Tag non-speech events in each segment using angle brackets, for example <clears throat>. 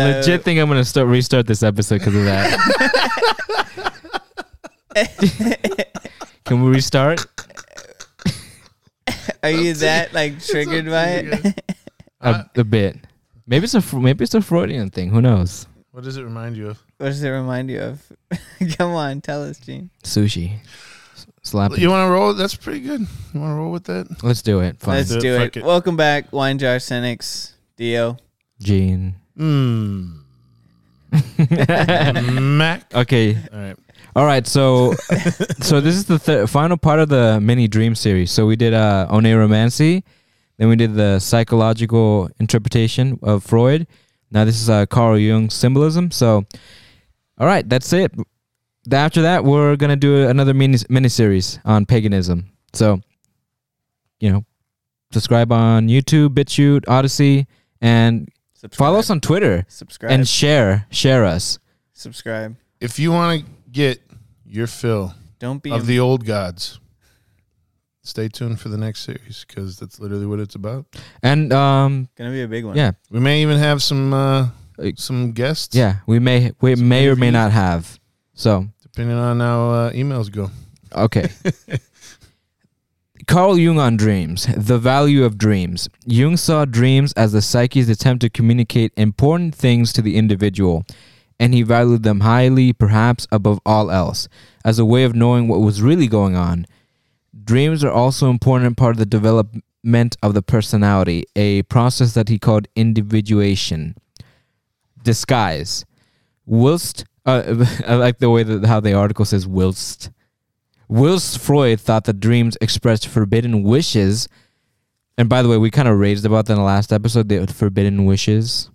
Hello. legit think I'm gonna start restart this episode because of that. <laughs> Can we restart? <laughs> Are you that like triggered by it? A, a uh, bit. Maybe it's a maybe it's a Freudian thing. Who knows? What does it remind you of? what does it remind you of? <laughs> Come on, tell us, Gene. Sushi. Slap. You want to roll? That's pretty good. You want to roll with that? Let's do it. Fine. Let's Do it, do it. it. Welcome back, Wine Jar Cynics, Dio. Gene. Mmm. <laughs> Mac. Okay. All right. All right. So, <laughs> so this is the th- final part of the mini dream series. So we did uh, Oneiromancy, then we did the psychological interpretation of Freud. Now this is uh, Carl Jung symbolism. So, all right, that's it. After that, we're gonna do another mini mini series on paganism. So, you know, subscribe on YouTube, BitChute, Odysee, and Subscribe. follow us on Twitter Subscribe. and share share us. subscribe. If you want to get your fill Don't be of the old gods, stay tuned for the next series because that's literally what it's about. And um, gonna be a big one. yeah, We may even have some uh, Uh, some guests. Yeah, we may we Some may or may not have. So Depending on how uh, emails go. okay. <laughs> Carl Jung on dreams. The value of dreams. Jung saw dreams as the psyche's attempt to communicate important things to the individual, and he valued them highly, perhaps above all else, as a way of knowing what was really going on. Dreams are also an important part of the development of the personality, a process that he called individuation. Disguise. Whilst, uh, <laughs> I like the way that how the article says whilst. Whilst Freud thought that dreams expressed forbidden wishes, and by the way, we kind of raised about that in the last episode, the forbidden wishes,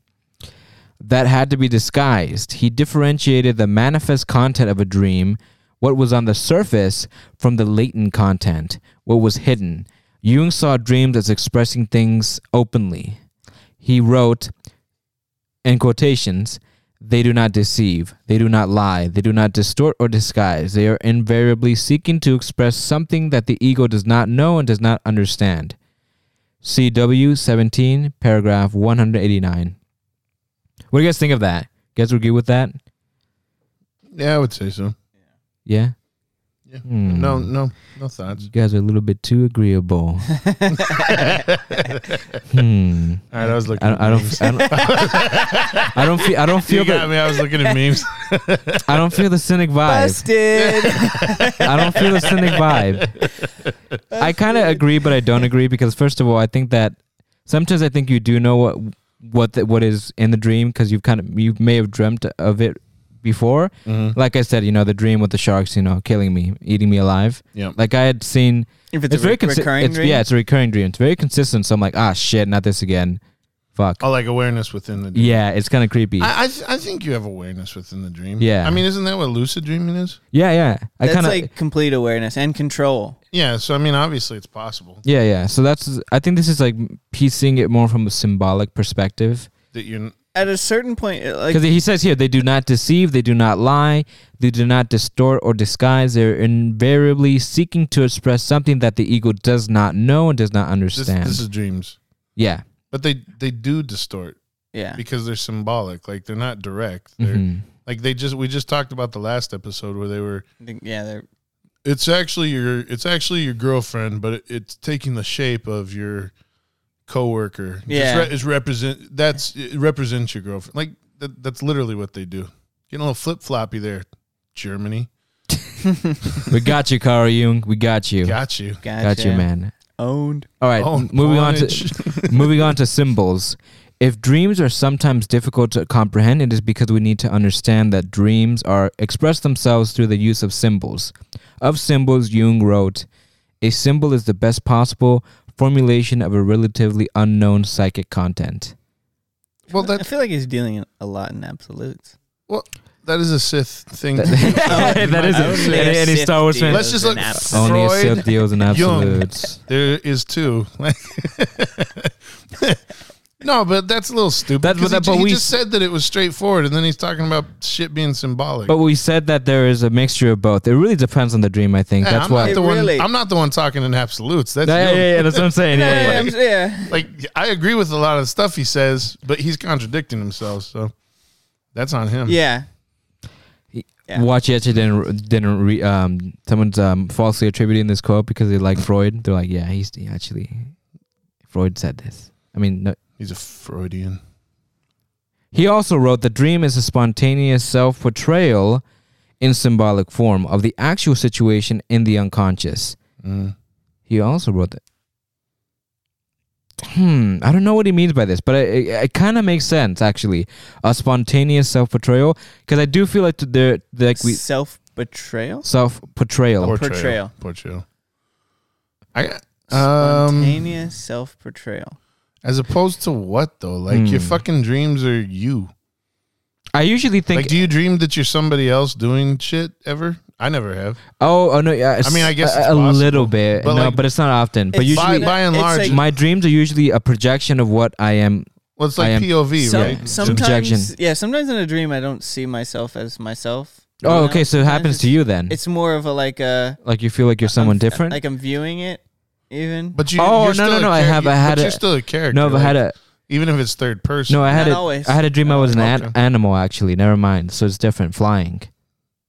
that had to be disguised. He differentiated the manifest content of a dream, what was on the surface, from the latent content, what was hidden. Jung saw dreams as expressing things openly. He wrote, in quotations, they do not deceive, they do not lie, they do not distort or disguise. They are invariably seeking to express something that the ego does not know and does not understand. CW 17, paragraph 189. What do you guys think of that? You guys agree with that? Yeah, I would say so. Yeah? Yeah. Hmm. No, no, no thoughts. You guys are a little bit too agreeable. <laughs> hmm. All right, I was looking. I, at I don't. I don't. I don't feel. I don't feel You got the. me. I was looking at memes. <laughs> I don't feel the cynic vibe. Busted. <laughs> I don't feel the cynic vibe. I kind of agree, but I don't agree because first of all, I think that sometimes I think you do know what what the, what is in the dream because you've kind of you may have dreamt of it before. Mhm. Like I said, you know, the dream with the sharks, you know, killing me, eating me alive. Yeah. Like I had seen. if it's, It's, a very re- consi- recurring it's, dream, Yeah, it's a recurring dream. It's very consistent. So I'm like, ah, shit, not this again. Fuck. Oh, like awareness within the dream. Yeah, it's kind of creepy. I I, th- I think you have awareness within the dream. Yeah. I mean, isn't that what lucid dreaming is? yeah, yeah. I that's kind of. like complete awareness and control. Yeah. So I mean, obviously, it's possible yeah, yeah. So that's. I think this is like piecing it more from a symbolic perspective. that you're. At a certain point, it, like Because he says here, they do not deceive, they do not lie, they do not distort or disguise. They're invariably seeking to express something that the ego does not know and does not understand. this is dreams, yeah. but they they do distort yeah, because they're symbolic. Like they're not direct. They're Mhm. like they just we just talked about the last episode where they were. Yeah, they're It's actually your it's actually your girlfriend, but it, it's taking the shape of your coworker. Yeah. it's, re- it's represent that's it represents your girlfriend. Like that, that's literally what they do. Getting a little flip floppy there, Germany. <laughs> We got you, Carl Jung. We got you. Got you. gotcha. Got you, man. Owned. All right, Oh, moving on to <laughs> moving on to symbols. If dreams are sometimes difficult to comprehend, it is because we need to understand that dreams are express themselves through the use of symbols. Of symbols, Jung wrote, "A symbol is the best possible formulation of a relatively unknown psychic content." Well, I feel like he's dealing a lot in absolutes. well, that is a Sith thing. to <laughs> do. that is Only it. a Any, any Sith Star Wars fan? Let's just look. An abs- Only a Freud, Sith deals in Jung. absolutes. There is two. <laughs> <laughs> no, but that's a little stupid. That's- 'cause but that- he, but he we- just said that it was straightforward, and then he's talking about shit being symbolic. But we said that there is a mixture of both. It really depends on the dream. I think Hey, that's I'm why. not the Really? one. I'm not the one talking in absolutes. That's yeah, yeah, you. yeah, yeah, that's what I'm saying. Yeah, yeah, Yeah, yeah. I'm- yeah. Like I agree with a lot of the stuff he says, but he's contradicting himself. So that's on him. Yeah. Yeah. Watch actually didn't didn't re, um someone's um falsely attributing this quote because they like Freud. They're like, yeah, he's he actually Freud said this. I mean, no, He's a Freudian. he also wrote the dream is a spontaneous self portrayal in symbolic form of the actual situation in the unconscious. Mm. He also wrote that. Hmm, I don't know what he means by this, but it, it, it kind of makes sense actually. A spontaneous self portrayal, because I do feel like they're like we Self betrayal. self portrayal. Portrayal. Portrayal. I um Spontaneous self portrayal. As opposed to what though? Like your Hmm. fucking dreams are you. I usually think. like, do you dream that you're somebody else doing shit ever? I never have. oh, oh no, yeah. I mean, I guess a, it's a possible, little bit, but, no, like, but it's not often. But usually, by, by and large, like- my dreams are usually a projection of what I am. well, it's like POV, Some- right? Subjection. Sometimes, yeah. Sometimes in a dream, I don't see myself as myself. Oh, know? okay, so it happens to you then. It's more of a like a like you feel like you're someone I'm- different. Like I'm viewing it, even. But you, Oh, you're no, still no, a no, I have- I had but a- you're still a character. no, but I had a even if it's third person. no. I had Not a always. I had a dream I was an always. an- animal actually. Never mind. So it's different. Flying.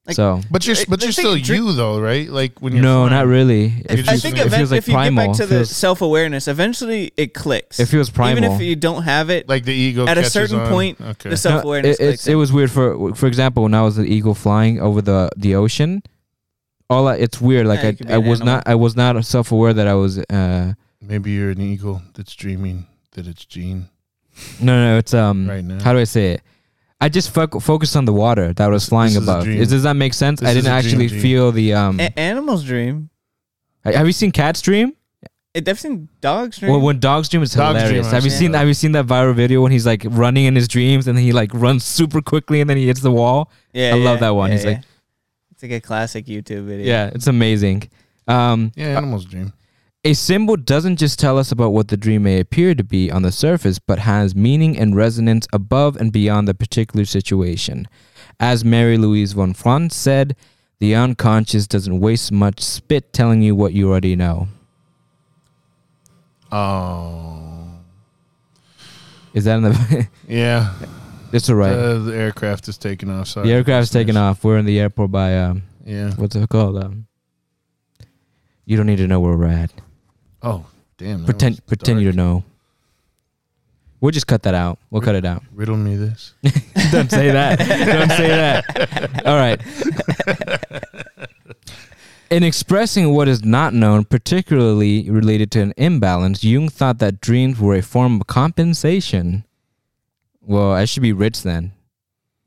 Like- so But you're The- but the you're thing- still dream- you though, right? Like when you're no, flying. not really. You're It, I feels- think it it event- feels like if you get back to the feels- self awareness, eventually it clicks. it feels primal. Even if you don't have it, Like the ego At a catches certain on. point, Okay. the self awareness it, it's- clicks. it in. was weird for for example when I was an eagle flying over the the ocean. All I, it's weird. Like Yeah, you could be I, I an was animal. not I was not self aware that I was. uh Maybe you're an eagle that's dreaming that it's Gene No, no, it's um. right now. How do I say it? I just fo- focused on the water that I was flying This is a above. dream. Is, does that make sense? This I is didn't a dream, actually Gene. feel the um. A- animals dream. have you seen cats dream? It, I've seen dogs dream. Well, when dogs dream, it's Dogs dream, hilarious. I've have you seen seen? that. Have you seen that viral video when he's like running in his dreams and then he like runs super quickly and then he hits the wall? yeah, I love that one. yeah, He's like- yeah. It's like a classic YouTube video. Yeah, it's amazing. Um, yeah, animals dream. A symbol doesn't just tell us about what the dream may appear to be on the surface, but has meaning and resonance above and beyond the particular situation. As Mary Louise von Franz said, the unconscious doesn't waste much spit telling you what you already know. Oh, Is that in the? <laughs> yeah. It's all right. Uh, the aircraft is taking off. Sorry, the aircraft's taking listeners. off. We're in the airport by um, Yeah. what's it called? Um, you don't need to know where we're at. Oh, damn. that Pretend, was pretend you dark. know. We'll just cut that out. We'll cut it out. Riddle me this. <laughs> Don't say that. Don't say that. <laughs> All right. In expressing what is not known, particularly related to an imbalance, Jung thought that dreams were a form of compensation. Well, I should be rich then.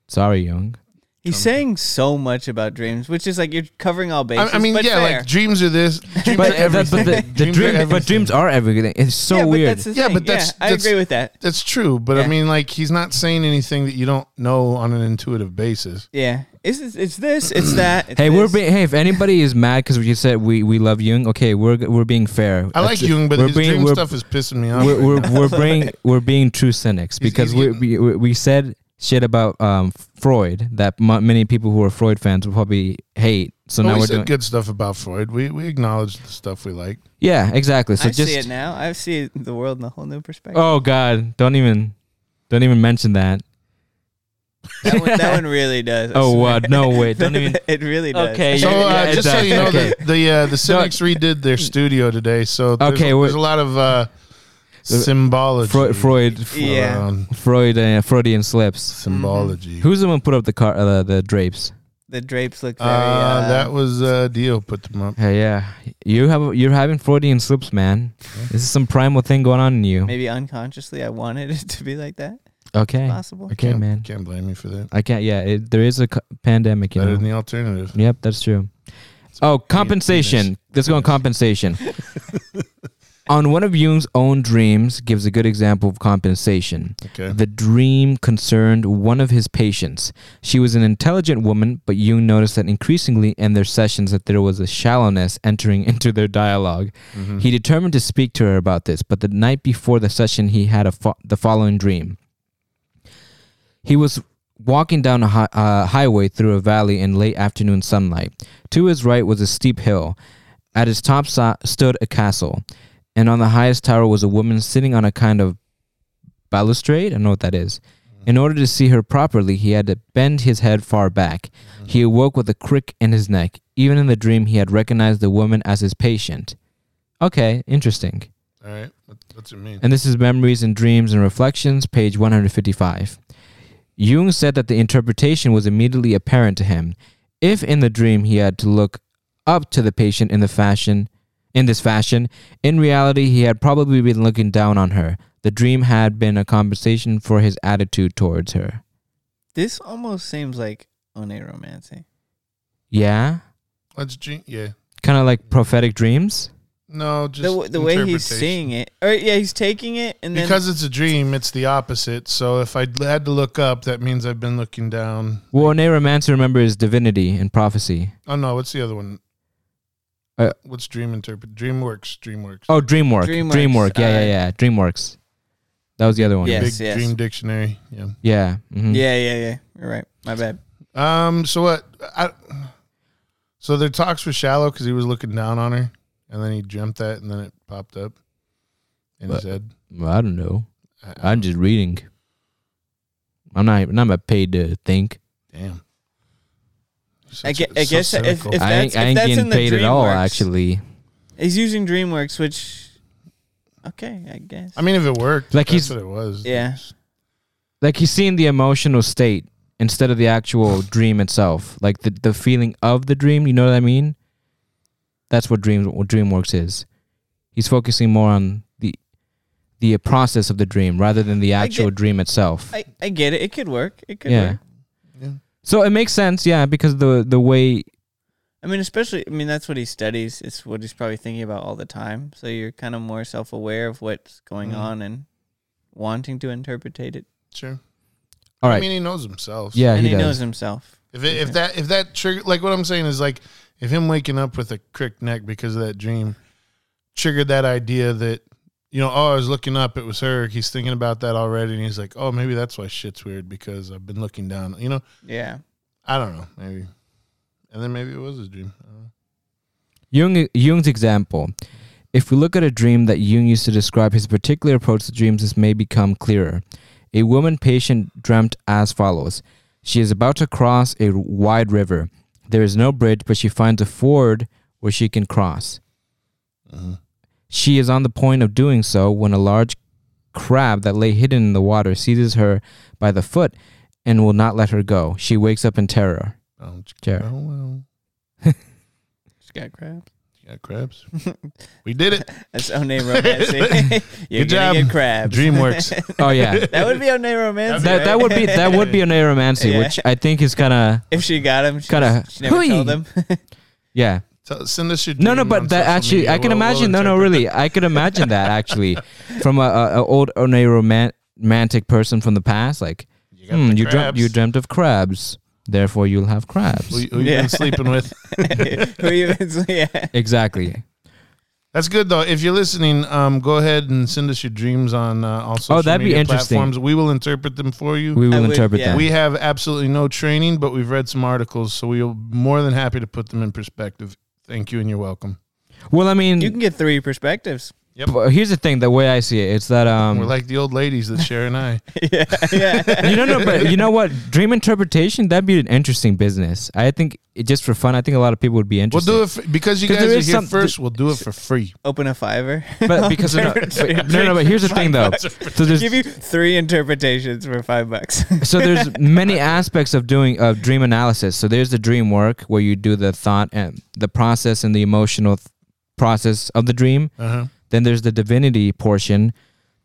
Sorry, Jung. He's saying so much about dreams, which is like you're covering all bases. I, I mean, but yeah, fair. like dreams are this. <laughs> Dreams But, are that- but the, the Dreams are dream, but everything. dreams are everything. It's so yeah, weird. But that's Yeah, thing. but that's- I that's- agree with that. That's true, but I mean, like, he's not saying anything that you don't know on an intuitive basis. Yeah, it's it's, it's this, it's that. It's Hey, we're this. being, hey. If anybody is mad because we said we, we love Jung, okay, we're we're being fair. I like That's- Jung, but we're his being- dream stuff is pissing me off. we're we're, we're <laughs> being we're being true cynics He's- because he's we, we we said shit about um Freud that m- many people who are Freud fans will probably hate. So Well, now we we're said doing good stuff about Freud. We we acknowledge the stuff we like. yeah, exactly. So I just see it now. I see the world in a whole new perspective. oh god, don't even don't even mention that. That, one, that one <laughs> really does. I Oh swear. wow, no way, don't even. <laughs> it really does. Okay, So Yeah, uh, yeah, it just so you know, Okay. the the, uh, the Cynics redid their studio today. So there's, Okay, there's a lot of uh, symbology. Freud, Freud, Yeah. Freud, uh, Freudian slips. symbology. Who's the one who put up the car, uh, the drapes? the drapes look very. Uh, Uh, that was uh, Dio put them up. Hey, yeah, you have you're having Freudian slips, man. This is some primal thing going on in you. maybe unconsciously I wanted <laughs> it to be like that. Okay, Possible. okay, can't, man. Can't blame me for that. I can't. Yeah, it, there is a c- pandemic. You Better know. than the alternative. Yep, that's true. Oh, compensation. Let's go on compensation. <laughs> on one of Jung's own dreams gives a good example of compensation. Okay. The dream concerned one of his patients. She was an intelligent woman, but Jung noticed that increasingly in their sessions that there was a shallowness entering <laughs> into their dialogue. Mhm. He determined to speak to her about this, but the night before the session he had a fo- the following dream. He was walking down a hi- uh, highway through a valley in late afternoon sunlight. To his right was a steep hill. At its top so- stood a castle, and on the highest tower was a woman sitting on a kind of balustrade. I don't know what that is. In order to see her properly, he had to bend his head far back. He awoke with a crick in his neck. Even in the dream, he had recognized the woman as his patient. Okay, interesting. All right. What, what's it mean? And this is Memories and Dreams and Reflections, page 155. Jung said that the interpretation was immediately apparent to him. If in the dream he had to look up to the patient in the fashion in this fashion, in reality he had probably been looking down on her. The dream had been a compensation for his attitude towards her. This almost seems like romancing. Yeah? Let's dream. Yeah. Kind of like prophetic dreams? No, just The, w- the way he's seeing it, or yeah, he's taking it and then Because it's a dream, it's the opposite. So if I had to look up, that means I've been looking down. Well, oneiromancy, remember, is divinity and prophecy. Oh no, what's the other one? Uh, what's dream interpret? DreamWorks. DreamWorks. Oh, Dreamwork. DreamWorks, Dreamwork. Yeah, yeah, yeah. Dreamworks. That was the other one. Yes, Big yes. Dream Dictionary. Yeah. Yeah. mhm. yeah, yeah, yeah. You're right. My bad. Um. So what? I, so their talks were shallow because he was looking down on her, and then he jumped that, and then it popped up in But- his head. Well, I don't know. I, I'm just reading. I'm not. I'm not paid to think. damn. I, Such gue- a- I so guess if, cynical. if I that's, ain't, I ain't that's getting in the paid at all. Actually, he's using DreamWorks, which okay, I guess. I mean, if it worked, Like like he's- what it was. Yeah. like he's seeing the emotional state instead of the actual dream itself. Like the the feeling of the dream. You know what I mean? That's what dreams. What DreamWorks is. He's focusing more on the the process of the dream rather than the actual get- dream itself. I, I get it. It could work. It could yeah. work. Yeah. So it makes sense, yeah, because the the way I mean, especially, I mean, that's what he studies. It's what he's probably thinking about all the time. So you're kind of more self aware of what's going Mhm. on and wanting to interpretate it. Sure. all right, I mean, he knows himself. yeah, and he, he, does. knows himself. If it, if that if that trigger like what I'm saying is like if him waking up with a crick neck because of that dream triggered that idea that you know oh I was looking up it was her he's thinking about that already and he's like oh maybe that's why shit's weird because I've been looking down you know Yeah. I don't know maybe and then maybe it was his dream I don't know. Jung, Jung's example. If we look at a dream that Jung used to describe his particular approach to dreams, this may become clearer. A woman patient dreamt as follows She is about to cross a wide river. There is no bridge, but she finds a ford where she can cross. Uh-huh. She is on the point of doing so when a large crab that lay hidden in the water seizes her by the foot and will not let her go. She wakes up in terror. oh, Terror. oh well <laughs> Just got crabs. You got crabs we did it <laughs> That's One romancing. <laughs> <laughs> you're Good job. get crabs. DreamWorks Oh yeah. that would be One romancing. that that would be that would be a oneiromancy, Yeah. which I think is kind of if she got him. She, Kinda, she never "Hui." told him. yeah. Tell, send us your No, no, dream but that social actually media. I can We'll- we'll imagine. No, no, interpret really, I could imagine that actually from a, a, a old neuroman- romantic person from the past. Like, you got hmm, the you dreamt crabs. you dreamt of crabs, therefore you'll have crabs. who, who you Yeah. been sleeping with <laughs> Who even? Yeah. exactly. That's good though. If you're listening, um, go ahead and send us your dreams on uh, all social Oh, that'd be media interesting. platforms. We will interpret them for you. We I will would- interpret yeah. them. We have absolutely no training, but we've read some articles, so we're more than happy to put them in perspective. Thank you, and you're welcome. well, I mean, You can get three perspectives. Yep. But here's the thing: the way I see it, it's that um, We're like the old ladies that share and I. <laughs> yeah, yeah. you know, no, but you know what? Dream interpretation that'd be an interesting business. I think it, just for fun. I think a lot of people would be interested. We'll interested. do it f- because you 'Cause guys are here some- first. We'll do it for free. Open a fiver. but because of <laughs> no, but, no, no, but here's the thing though. So there's Give you three interpretations for five bucks. so there's <laughs> many aspects of doing of dream analysis. So there's the dream work where you do the thought and the process and the emotional th- process of the dream. Uh huh. Then there's the divinity portion.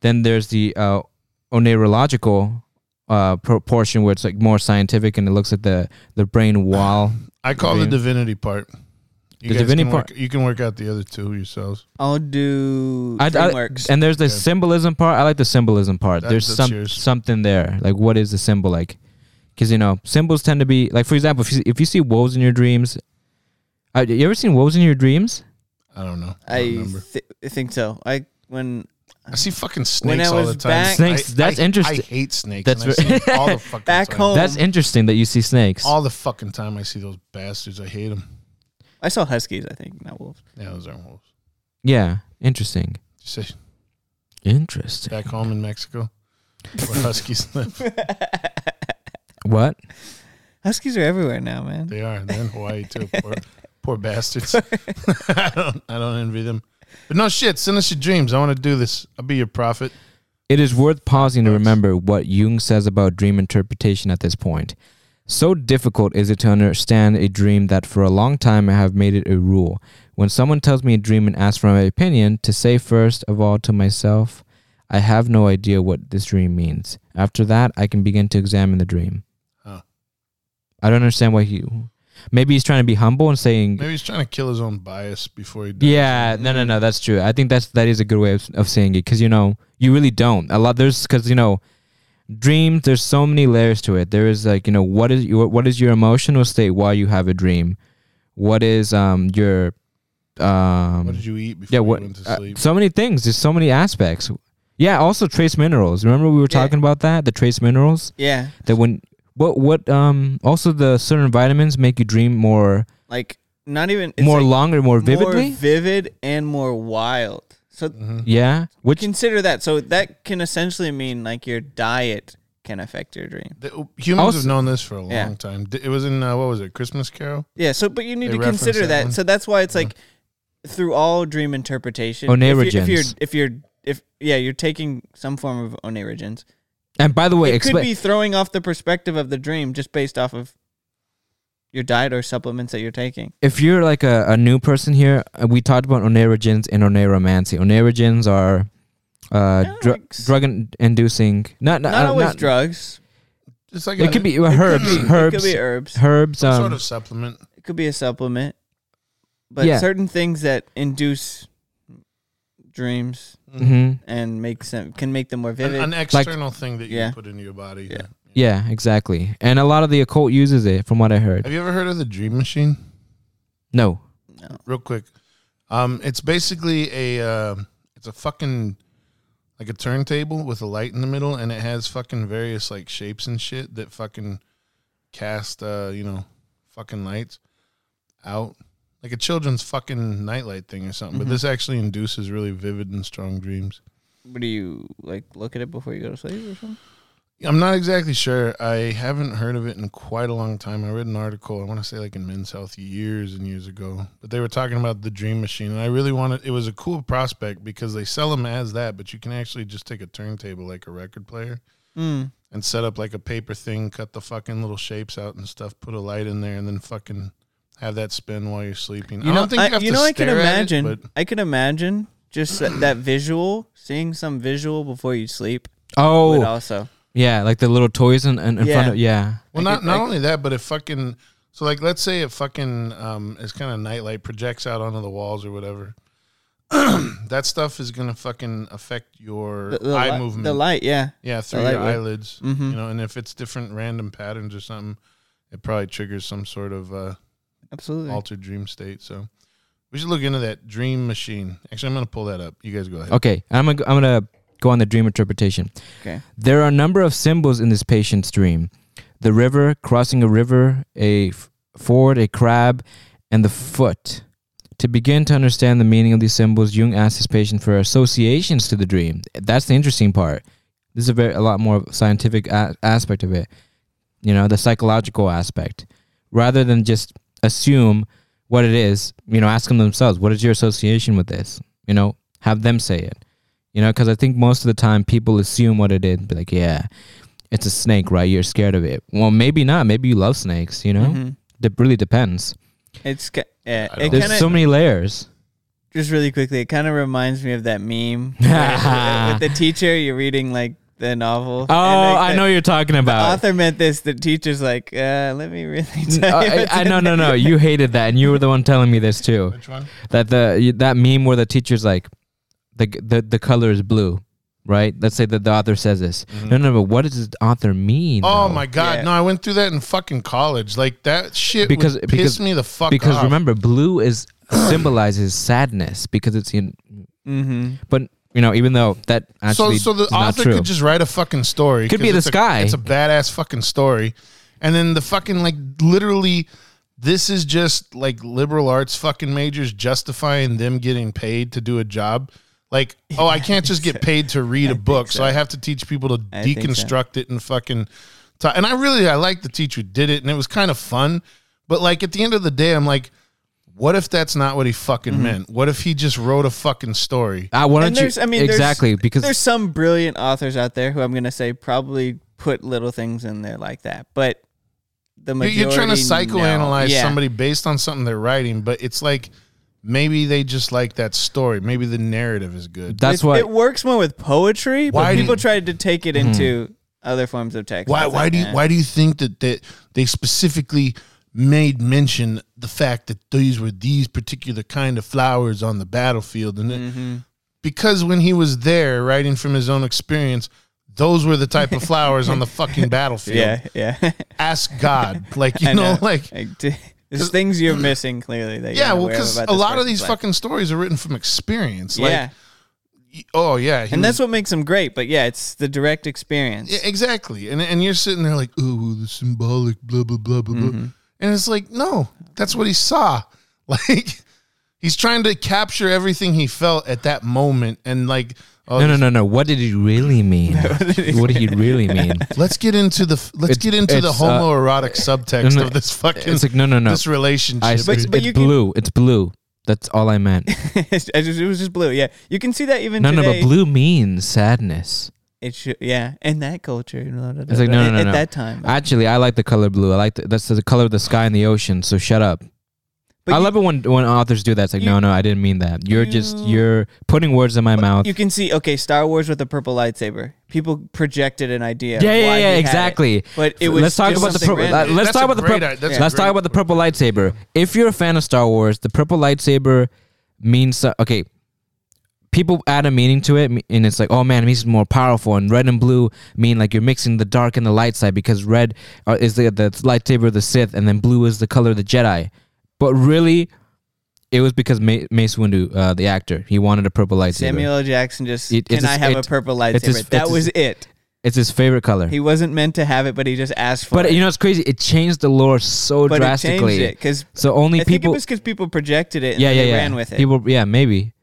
Then there's the uh, oneirological uh, portion where it's like more scientific and it looks at the the brain wall. I call the divinity part. You The divinity can work, part- You can work out the other two yourselves. I'll do I- I- frameworks. and there's the Okay. symbolism part. I like the symbolism part. That- there's some yours. something there. Like what is the symbol like? Because you know symbols tend to be like, for example, if you, if you see wolves in your dreams, uh, you ever seen wolves in your dreams? I don't know. I, I don't remember. th- think so. I when I see fucking snakes all the time. back- Snakes, I- that's I- interesting. I hate snakes. That's That's and I see all the <laughs> fucking Back time. home- That's interesting that you see snakes. All the fucking time I see those bastards. I hate them. I saw huskies, I think, not wolves. Yeah, those aren't wolves. yeah, interesting. Just say Interesting. back home in Mexico, where huskies <laughs> live. What? Huskies are everywhere now, man. They are. They're in Hawaii too. <laughs> Poor, bastards. <laughs> <laughs> I don't. I don't envy them. But no shit. Send us your dreams. I want to do this. I'll be your prophet. It is worth pausing to remember what Jung says about dream interpretation at this point. So difficult is it to understand a dream that for a long time I have made it a rule. When someone tells me a dream and asks for my opinion, to say first of all to myself, I have no idea what this dream means. After that, I can begin to examine the dream. Huh. I don't understand why he. Maybe he's trying to be humble and saying, Maybe he's trying to kill his own bias before he does. yeah, no, no, no. That's true. I think that's that is a good way of, of saying it because you know you really don't. A lot there's because you know dreams. There's so many layers to it. There is like you know what is your what is your emotional state while you have a dream. What is um your um What did you eat before yeah you what went to uh, sleep? so many things. There's so many aspects. Yeah, also trace minerals. Remember we were Yeah. talking about that the trace minerals Yeah, that when what what um also the certain vitamins make you dream more like not even it's more like longer more vividly. more vivid, and more wild. So Mhm. yeah, which consider that. So that can essentially mean like your diet can affect your dream. The- humans Also- have known this for a long Yeah. time. It was in uh, what was it? Christmas Carol. Yeah. So, but you need They to consider that that. So that's why it's Yeah. like through all dream interpretation. if you're, if you're if you're if yeah you're taking some form of oneirogens. And by the way, it could be throwing off the perspective of the dream just based off of your diet or supplements that you're taking. if you're like a, a new person here, uh, we talked about oneirogens and oneiromancy. Oneirogens are uh, dr- drug in- inducing. Not not, Not uh, always not- drugs. It's like It a, could be uh, It could herbs, be- herbs, It could be herbs. herbs. some Um, sort of supplement. It could be a supplement. But Yeah. certain things that induce dreams mhm. and makes them can make them more vivid. an external thing that you Yeah. put into your body. Yeah. Yeah, exactly. And a lot of the occult uses it, from what I heard. Have you ever heard of the Dream Machine? No. no. Real quick, um, it's basically a uh, it's a fucking like a turntable with a light in the middle, and it has fucking various like shapes and shit that fucking cast uh, you know fucking lights out like a children's fucking nightlight thing or something. But Mhm. this actually induces really vivid and strong dreams. What do you like? Look at it before you go to sleep or something? I'm not exactly sure. I haven't heard of it in quite a long time. I read an article, I want to say like in Men's Health years and years ago, but they were talking about the Dream Machine. And I really wanted, it was a cool prospect because they sell them as that, but you can actually just take a turntable like a record player Mm. and set up like a paper thing, cut the fucking little shapes out and stuff, put a light in there, and then fucking have that spin while you're sleeping. You I know, don't think I, you have you to know, I can stare at it, imagine. but I can imagine just that, that visual, seeing some visual before you sleep. Oh, Would also, yeah, like the little toys in, in, in front Yeah. of. Yeah. Well, I not could- not I- only that, but it fucking so like let's say it fucking um is kind of nightlight projects out onto the walls or whatever. <clears throat> that stuff is gonna fucking affect your the, the eye li- movement. the light, yeah. yeah, through light your would- eyelids. Mhm. You know, and if it's different random patterns or something, it probably triggers some sort of uh, Absolutely. altered dream state. So we should look into that dream machine. Actually, I'm gonna pull that up. You guys go ahead. Okay, I'm gonna, go- I'm gonna go on the dream interpretation. Okay. There are a number of symbols in this patient's dream: the river, crossing a river, a f- ford, a crab, and the foot. To begin to understand the meaning of these symbols, Jung asked his patient for associations to the dream. That's the interesting part. This is a very a lot more scientific a- aspect of it. You know, the psychological aspect, rather than just assume what it is. You know, ask them themselves, "What is your association with this?" You know, have them say it. You know, because I think most of the time people assume what it is. Be like, "Yeah, it's a snake, right? You're scared of it." Well, maybe not. Maybe you love snakes. You know, Mhm. it really depends. It's ki- yeah. It There's kind of so many layers. just really quickly. It kind of reminds me of that meme <laughs> where- with the teacher. You're reading like the novel. Oh, like, I the- know you're talking about. The author meant this. The teacher's like, uh, let me really N- <laughs> tell you. I, what's I no no no. You <laughs> hated that, and you were the one telling me this too. Which one? That the that meme where the teacher's like, the the the color is blue, right? Let's say that the author says this. No no, but what does the author mean? Mm-hmm. Oh though? my god! Yeah. No, I went through that in fucking college. Like that shit Because- would because- piss me the fuck off. Because off. remember, blue is symbolizes sadness because it's in. Mhm. But you know, even though that so actually so the is not author true. could just write a fucking story. Could be 'cause it's a- sky. it's a badass fucking story, and then the fucking like literally, this is just like liberal arts fucking majors justifying them getting paid to do a job. Like, <laughs> oh, I can't just get paid to read <laughs> a book, so. so. I have to teach people to I think so. deconstruct it and fucking. ta- and I really I like the teacher who did it, and it was kind of fun. But like at the end of the day, I'm like, what if that's not what he fucking meant? What if he just wrote a fucking story? Ah, why And don't you? there's, I mean, there's- exactly because there's some brilliant authors out there who I'm gonna say probably put little things in there like that, but the You're, majority you're trying to no. psychoanalyze Yeah. somebody based on something they're writing, but it's like maybe they just like that story. Maybe the narrative is good. that's it, what it works more with poetry, but Why do people you- tried to take it into other forms of text. Why It's why like, do you eh. why do you think that that they specifically made mention the fact that these were these particular kind of flowers on the battlefield and Mm-hmm. because when he was there writing from his own experience those were the type of flowers on the fucking <laughs> battlefield Yeah, yeah. ask god like you know, know. like Like, d- there's things you're missing clearly. That yeah well because a lot of these life. fucking stories are written from experience like yeah, oh yeah and was- that's what makes them great. But yeah, it's the direct experience. Yeah, exactly. And and you're sitting there like, oh, well, the symbolic, blah blah blah blah Mm-hmm. blah. And it's like, no, that's what he saw. <laughs> Like he's trying to capture everything he felt at that moment, and like, oh, no no no no. What did he really mean? <laughs> what did he really mean? <laughs> let's get into the let's It's- get into the it's, uh, homoerotic subtext no, no, of this fucking It's like no no no. this relationship. I, But- it's, but it's you can- blue. It's blue. That's all I meant. It was- just blue. Yeah, you can see that even No, no, today. but blue means sadness. It should, yeah, in that culture. It's like no, no, at, no, at no. that time. Actually, I like the color blue. I like the, that's the color of the sky and the ocean. So shut up. But I you- love it when when authors do that. It's like you- no, no, I didn't mean that. You're just you- you're putting words in my mouth. You can see, okay, Star Wars with a purple lightsaber. People projected an idea. yeah, yeah, yeah, he had it. exactly. But it was let's talk just about the purple. random. let's That's talk about the purple. i- that's a Let's great talk about the purple lightsaber. If you're a fan of Star Wars, the purple lightsaber means so- okay. People add a meaning to it, and it's like, oh man, it means more powerful. And red and blue mean like you're mixing the dark and the light side because red uh, is the the lightsaber of the Sith, and then blue is the color of the Jedi. But really, it was because Mace Windu, uh, the actor, he wanted a purple lightsaber. Samuel L. Jackson just, It- can it's I have it- a purple lightsaber? his- that was his- it. It's his favorite color. He wasn't meant to have it, but he just asked for but it. But you know, it's crazy. It changed the lore so but drastically. it changed it because So only I think it people. was because people projected it and yeah, yeah, they yeah. ran with it. People, yeah, maybe.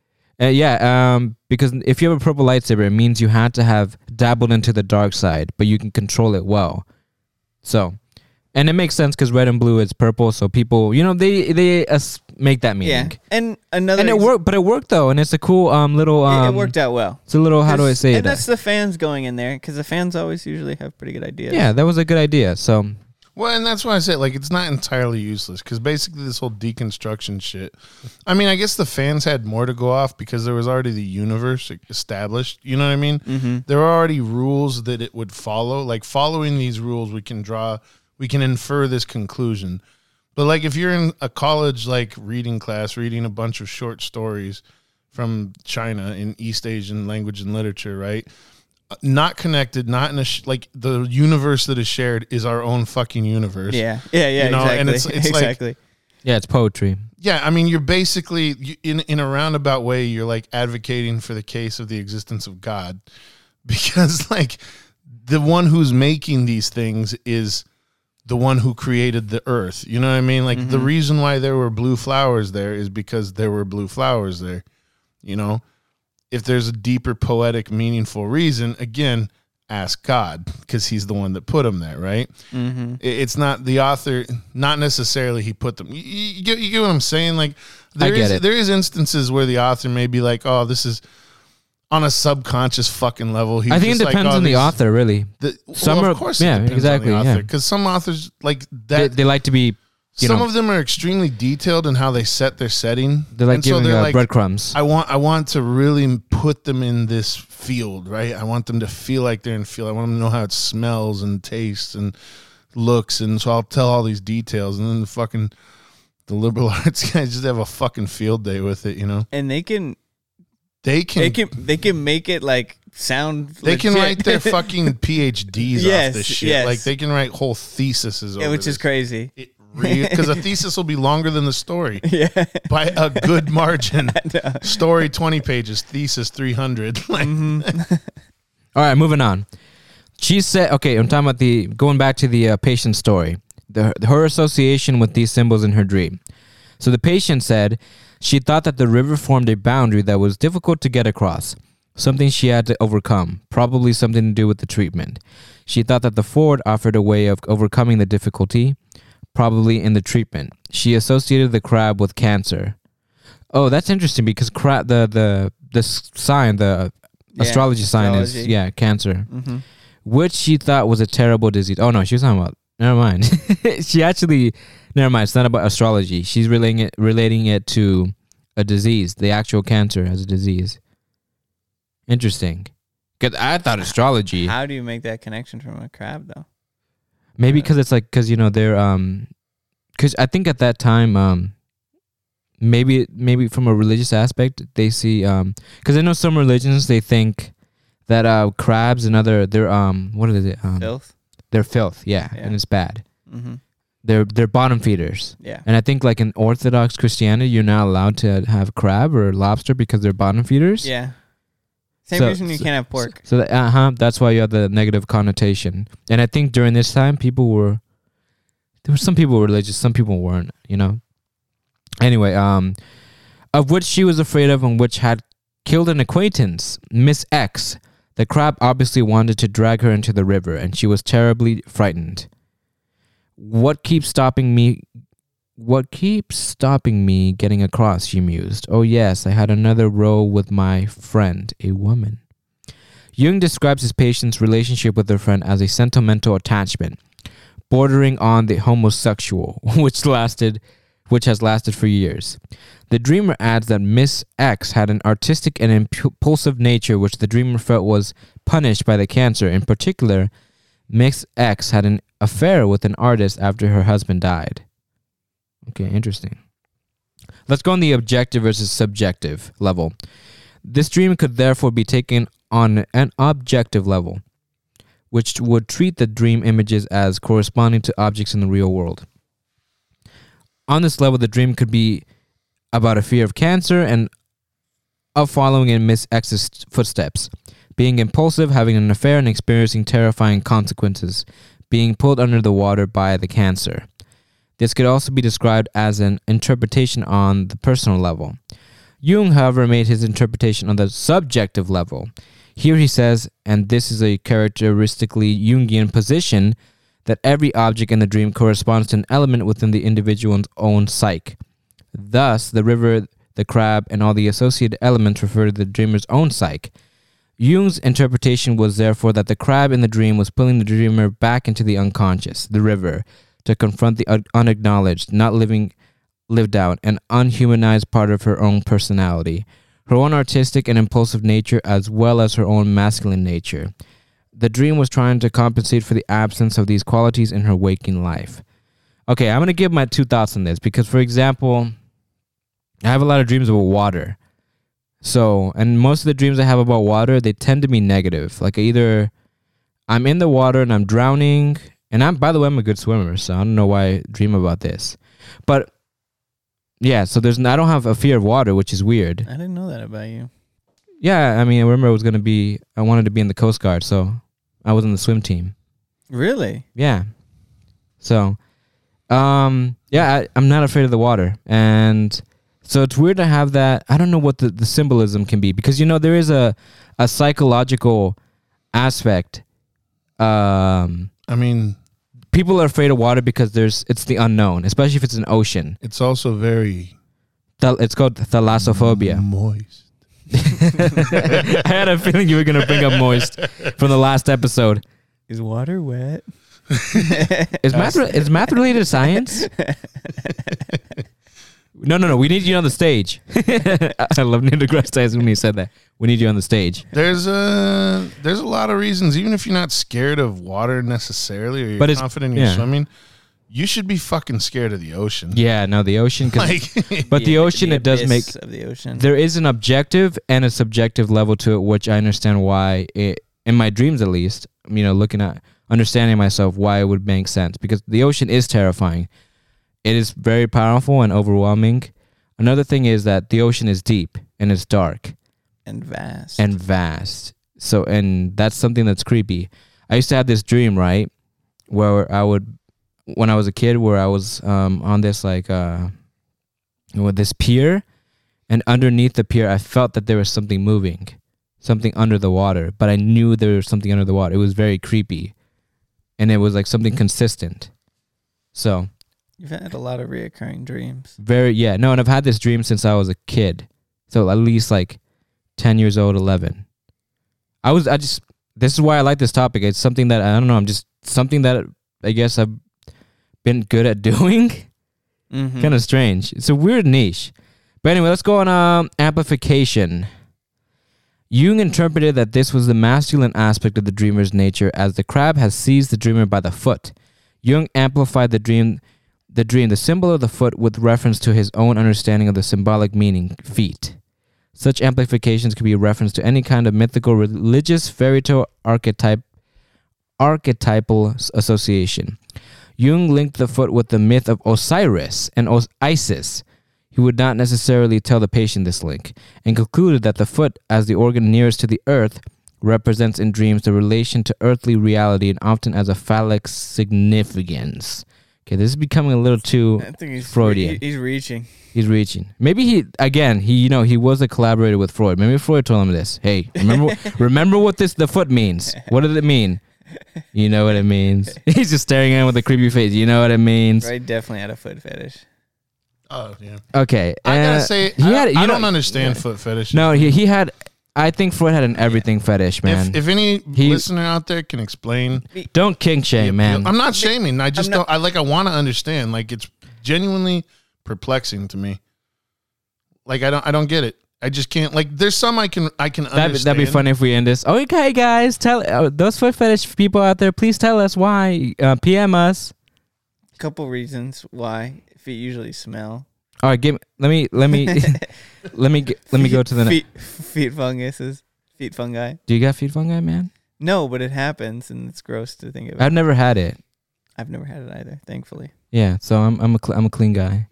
Uh, yeah, um, because if you have a purple lightsaber, it means you had to have dabbled into the dark side, but you can control it well. So, and it makes sense because red and blue is purple, so people, you know, they they uh, make that meaning. yeah, and another And it ex- worked, but it worked though, and it's a cool um little it- um. it worked out well. It's a little how do I say and that? that's the fans going in there because the fans always usually have pretty good ideas. Yeah, that was a good idea. So Well, and that's why I say like it's not entirely useless because basically this whole deconstruction shit. I mean, I guess the fans had more to go off because there was already the universe established. You know what I mean? Mm-hmm. There are already rules that it would follow. Like following these rules, we can draw, we can infer this conclusion. But like if you're in a college like reading class, reading a bunch of short stories from China in East Asian language and literature, right? Not connected, not in a sh- like the universe that is shared is our own fucking universe. yeah, yeah, yeah. You know, exactly. and it's- it's <laughs> like- exactly. yeah, it's poetry. Yeah, I mean, you're basically you, in in a roundabout way, you're like advocating for the case of the existence of God, <laughs> because like the one who's making these things is the one who created the earth. You know what I mean? Like the mm-hmm. reason why there were blue flowers there is because there were blue flowers there. You know, if there's a deeper poetic, meaningful reason, again, ask God because He's the one that put them there, right? Mm-hmm. It's not the author, not necessarily he put them. You, get, you get what I'm saying? Like there get is- it. there is instances where the author may be like, oh, this is on a subconscious fucking level. He's I think it just like, depends oh, on the author, really. the, Some well, of course, yeah, exactly, the yeah. because some authors like They, that. they like to be, you some know, of them are extremely detailed in how they set their setting. they're like And so giving they're uh, like, breadcrumbs. I want I want to really put them in this field, right? I want them to feel like they're in field. I want them to know how it smells and tastes and looks, and so I'll tell all these details, and then the fucking the liberal <laughs> arts guys just have a fucking field day with it, you know? And they can They can they can they can make it like sound. they can write their fucking <laughs> PhDs off Yes, this shit. yes. Like they can write whole theses over Yeah, which this. is crazy. It because a <laughs> thesis will be longer than the story Yeah. by a good <laughs> margin. Story twenty pages, thesis three hundred. <laughs> Like All right, moving on. She said, okay, I'm talking about the going back to the uh, patient story, the, her association with these symbols in her dream. So the patient said she thought that the river formed a boundary that was difficult to get across, something she had to overcome, probably something to do with the treatment. She thought that the ford offered a way of overcoming the difficulty, probably in the treatment. She associated the crab with cancer. Oh, that's interesting because crab the the the sign the Yeah, astrology sign is yeah cancer, Mm-hmm. which she thought was a terrible disease. Oh no, she was talking about. Never mind. <laughs> she actually never mind. It's not about astrology. She's relating it relating it to a disease, the actual cancer as a disease. Interesting. Cause I thought astrology How do you make that connection from a crab though? Maybe because it's like because you know they're um because I think at that time um maybe maybe from a religious aspect they see um because I know some religions they think that uh crabs and other they're um what is it um Filth. they're filth yeah, Yeah. and it's bad Mm-hmm. they're they're bottom feeders Yeah. and I think like in Orthodox Christianity you're not allowed to have crab or lobster because they're bottom feeders Yeah. Same So- reason you so- can't have pork. So uh huh, that's why you have the negative connotation. And I think during this time, people were there were some people were religious, some people weren't. You know. Anyway, um, of which she was afraid of, and which had killed an acquaintance, Miss X. The crab obviously wanted to drag her into the river, and she was terribly frightened. What keeps stopping me? What keeps stopping me getting across? She mused. Oh, yes, I had another row with my friend, a woman. Jung describes his patient's relationship with her friend as a sentimental attachment, bordering on the homosexual, <laughs> which lasted which has lasted for years. The dreamer adds that Miss X had an artistic and impulsive nature which the dreamer felt was punished by the cancer. In particular, Miss X had an affair with an artist after her husband died. Okay, interesting. Let's go on the objective versus subjective level. This dream could therefore be taken on an objective level, which would treat the dream images as corresponding to objects in the real world. On this level, the dream could be about a fear of cancer and of following in Miss X's footsteps, being impulsive, having an affair, and experiencing terrifying consequences, being pulled under the water by the cancer. This could also be described as an interpretation on the personal level. Jung, however, made his interpretation on the subjective level. Here he says, and this is a characteristically Jungian position, that every object in the dream corresponds to an element within the individual's own psyche. Thus, the river, the crab, and all the associated elements refer to the dreamer's own psyche. Jung's interpretation was therefore that the crab in the dream was pulling the dreamer back into the unconscious, the river, to confront the un- unacknowledged, not living, lived out, and unhumanized part of her own personality, her own artistic and impulsive nature, as well as her own masculine nature. The dream was trying to compensate for the absence of these qualities in her waking life. Okay, I'm going to give my two thoughts on this because, for example, I have a lot of dreams about water. So, and most of the dreams I have about water, they tend to be negative. Like either I'm in the water and I'm drowning, and I'm by the way, I'm a good swimmer, so I don't know why I dream about this. But yeah, so there's I don't have a fear of water, which is weird. I didn't know that about you. Yeah, I mean, I remember I was gonna be I wanted to be in the Coast Guard, so I was in the swim team. Really? Yeah. So, um, yeah, I, I'm not afraid of the water, and so it's weird to have that. I don't know what the, the symbolism can be because you know there is a a psychological aspect. Um, I mean, people are afraid of water because there's it's the unknown, especially if it's an ocean. it's also very Thal- It's called thalassophobia. moist. <laughs> I had a feeling you were gonna bring up moist from the last episode. Is water wet? Is math re- is math related to science? <laughs> no, no, no. We need you on the stage. <laughs> I love Neil deGrasse Tyson when he said that. We need you on the stage. There's a there's a lot of reasons. Even if you're not scared of water necessarily, or you're But it's- confident in yeah. swimming, you should be fucking scared of the ocean. Yeah, no, the ocean. <laughs> Like, but the Yeah, ocean, it does make of the ocean. there is an objective and a subjective level to it, which I understand why it, in my dreams at least, you know, looking at understanding myself, why it would make sense because the ocean is terrifying. It is very powerful and overwhelming. Another thing is that the ocean is deep and it's dark and vast. and vast. So, and that's something that's creepy. I used to have this dream, right, where I would, when I was a kid, where I was um, on this like, uh, with this pier, and underneath the pier, I felt that there was something moving, something under the water, but I knew there was something under the water. It was very creepy, and it was like something consistent. So You've had a lot of reoccurring dreams. very yeah no, and I've had this dream since I was a kid, so at least like ten years old, eleven. I was I just this is why I like this topic. It's something that I don't know. I'm just something that I guess I've been good at <laughs> doing. Mm-hmm. kind of strange. It's a weird niche. But anyway, let's go on um, amplification. Jung interpreted that this was the masculine aspect of the dreamer's nature as the crab has seized the dreamer by the foot. Jung amplified the dream the dream, the symbol of the foot with reference to his own understanding of the symbolic meaning, feet. Such amplifications could be a reference to any kind of mythical, religious, fairy tale archetype archetypal association. Jung linked the foot with the myth of Osiris and Os- Isis. He would not necessarily tell the patient this link, and concluded that the foot, as the organ nearest to the earth, represents in dreams the relation to earthly reality and often as a phallic significance. Okay, this is becoming a little too. I think he's Freudian. he- he's reaching. He's reaching. Maybe he again. He you know he was a collaborator with Freud. Maybe Freud told him this. Hey, remember <laughs> remember what this the foot means. What does it mean? You know what it means. <laughs> He's just staring at him with a creepy face. You know what it means. Right, definitely had a foot fetish. oh yeah. Okay. I uh, gotta say, he I, had- don't- you I know- don't understand foot fetish. No, he he had. I think Freud had an everything fetish, man. If, if any He- listener out there can explain, don't kink shame, man. I'm not shaming. I just I'm not- don't. I like. I want to understand. Like it's genuinely perplexing to me. Like I don't. I don't get it. I just can't. Like there's some I can. I can That'd, understand. that'd be funny if we end this. Okay, guys, tell uh, those foot fetish people out there. Please tell us why. Uh, PM us. A couple reasons why feet usually smell. All right, give. Let me. Let me. let me. <laughs> Get, let me go to the. ne- feet. Feet funguses. Feet fungi. Do you got feet fungi, man? No, but it happens, and it's gross to think about. I've never had it. I've never had it either, thankfully. Yeah, so I'm I'm a cl- I'm a clean guy.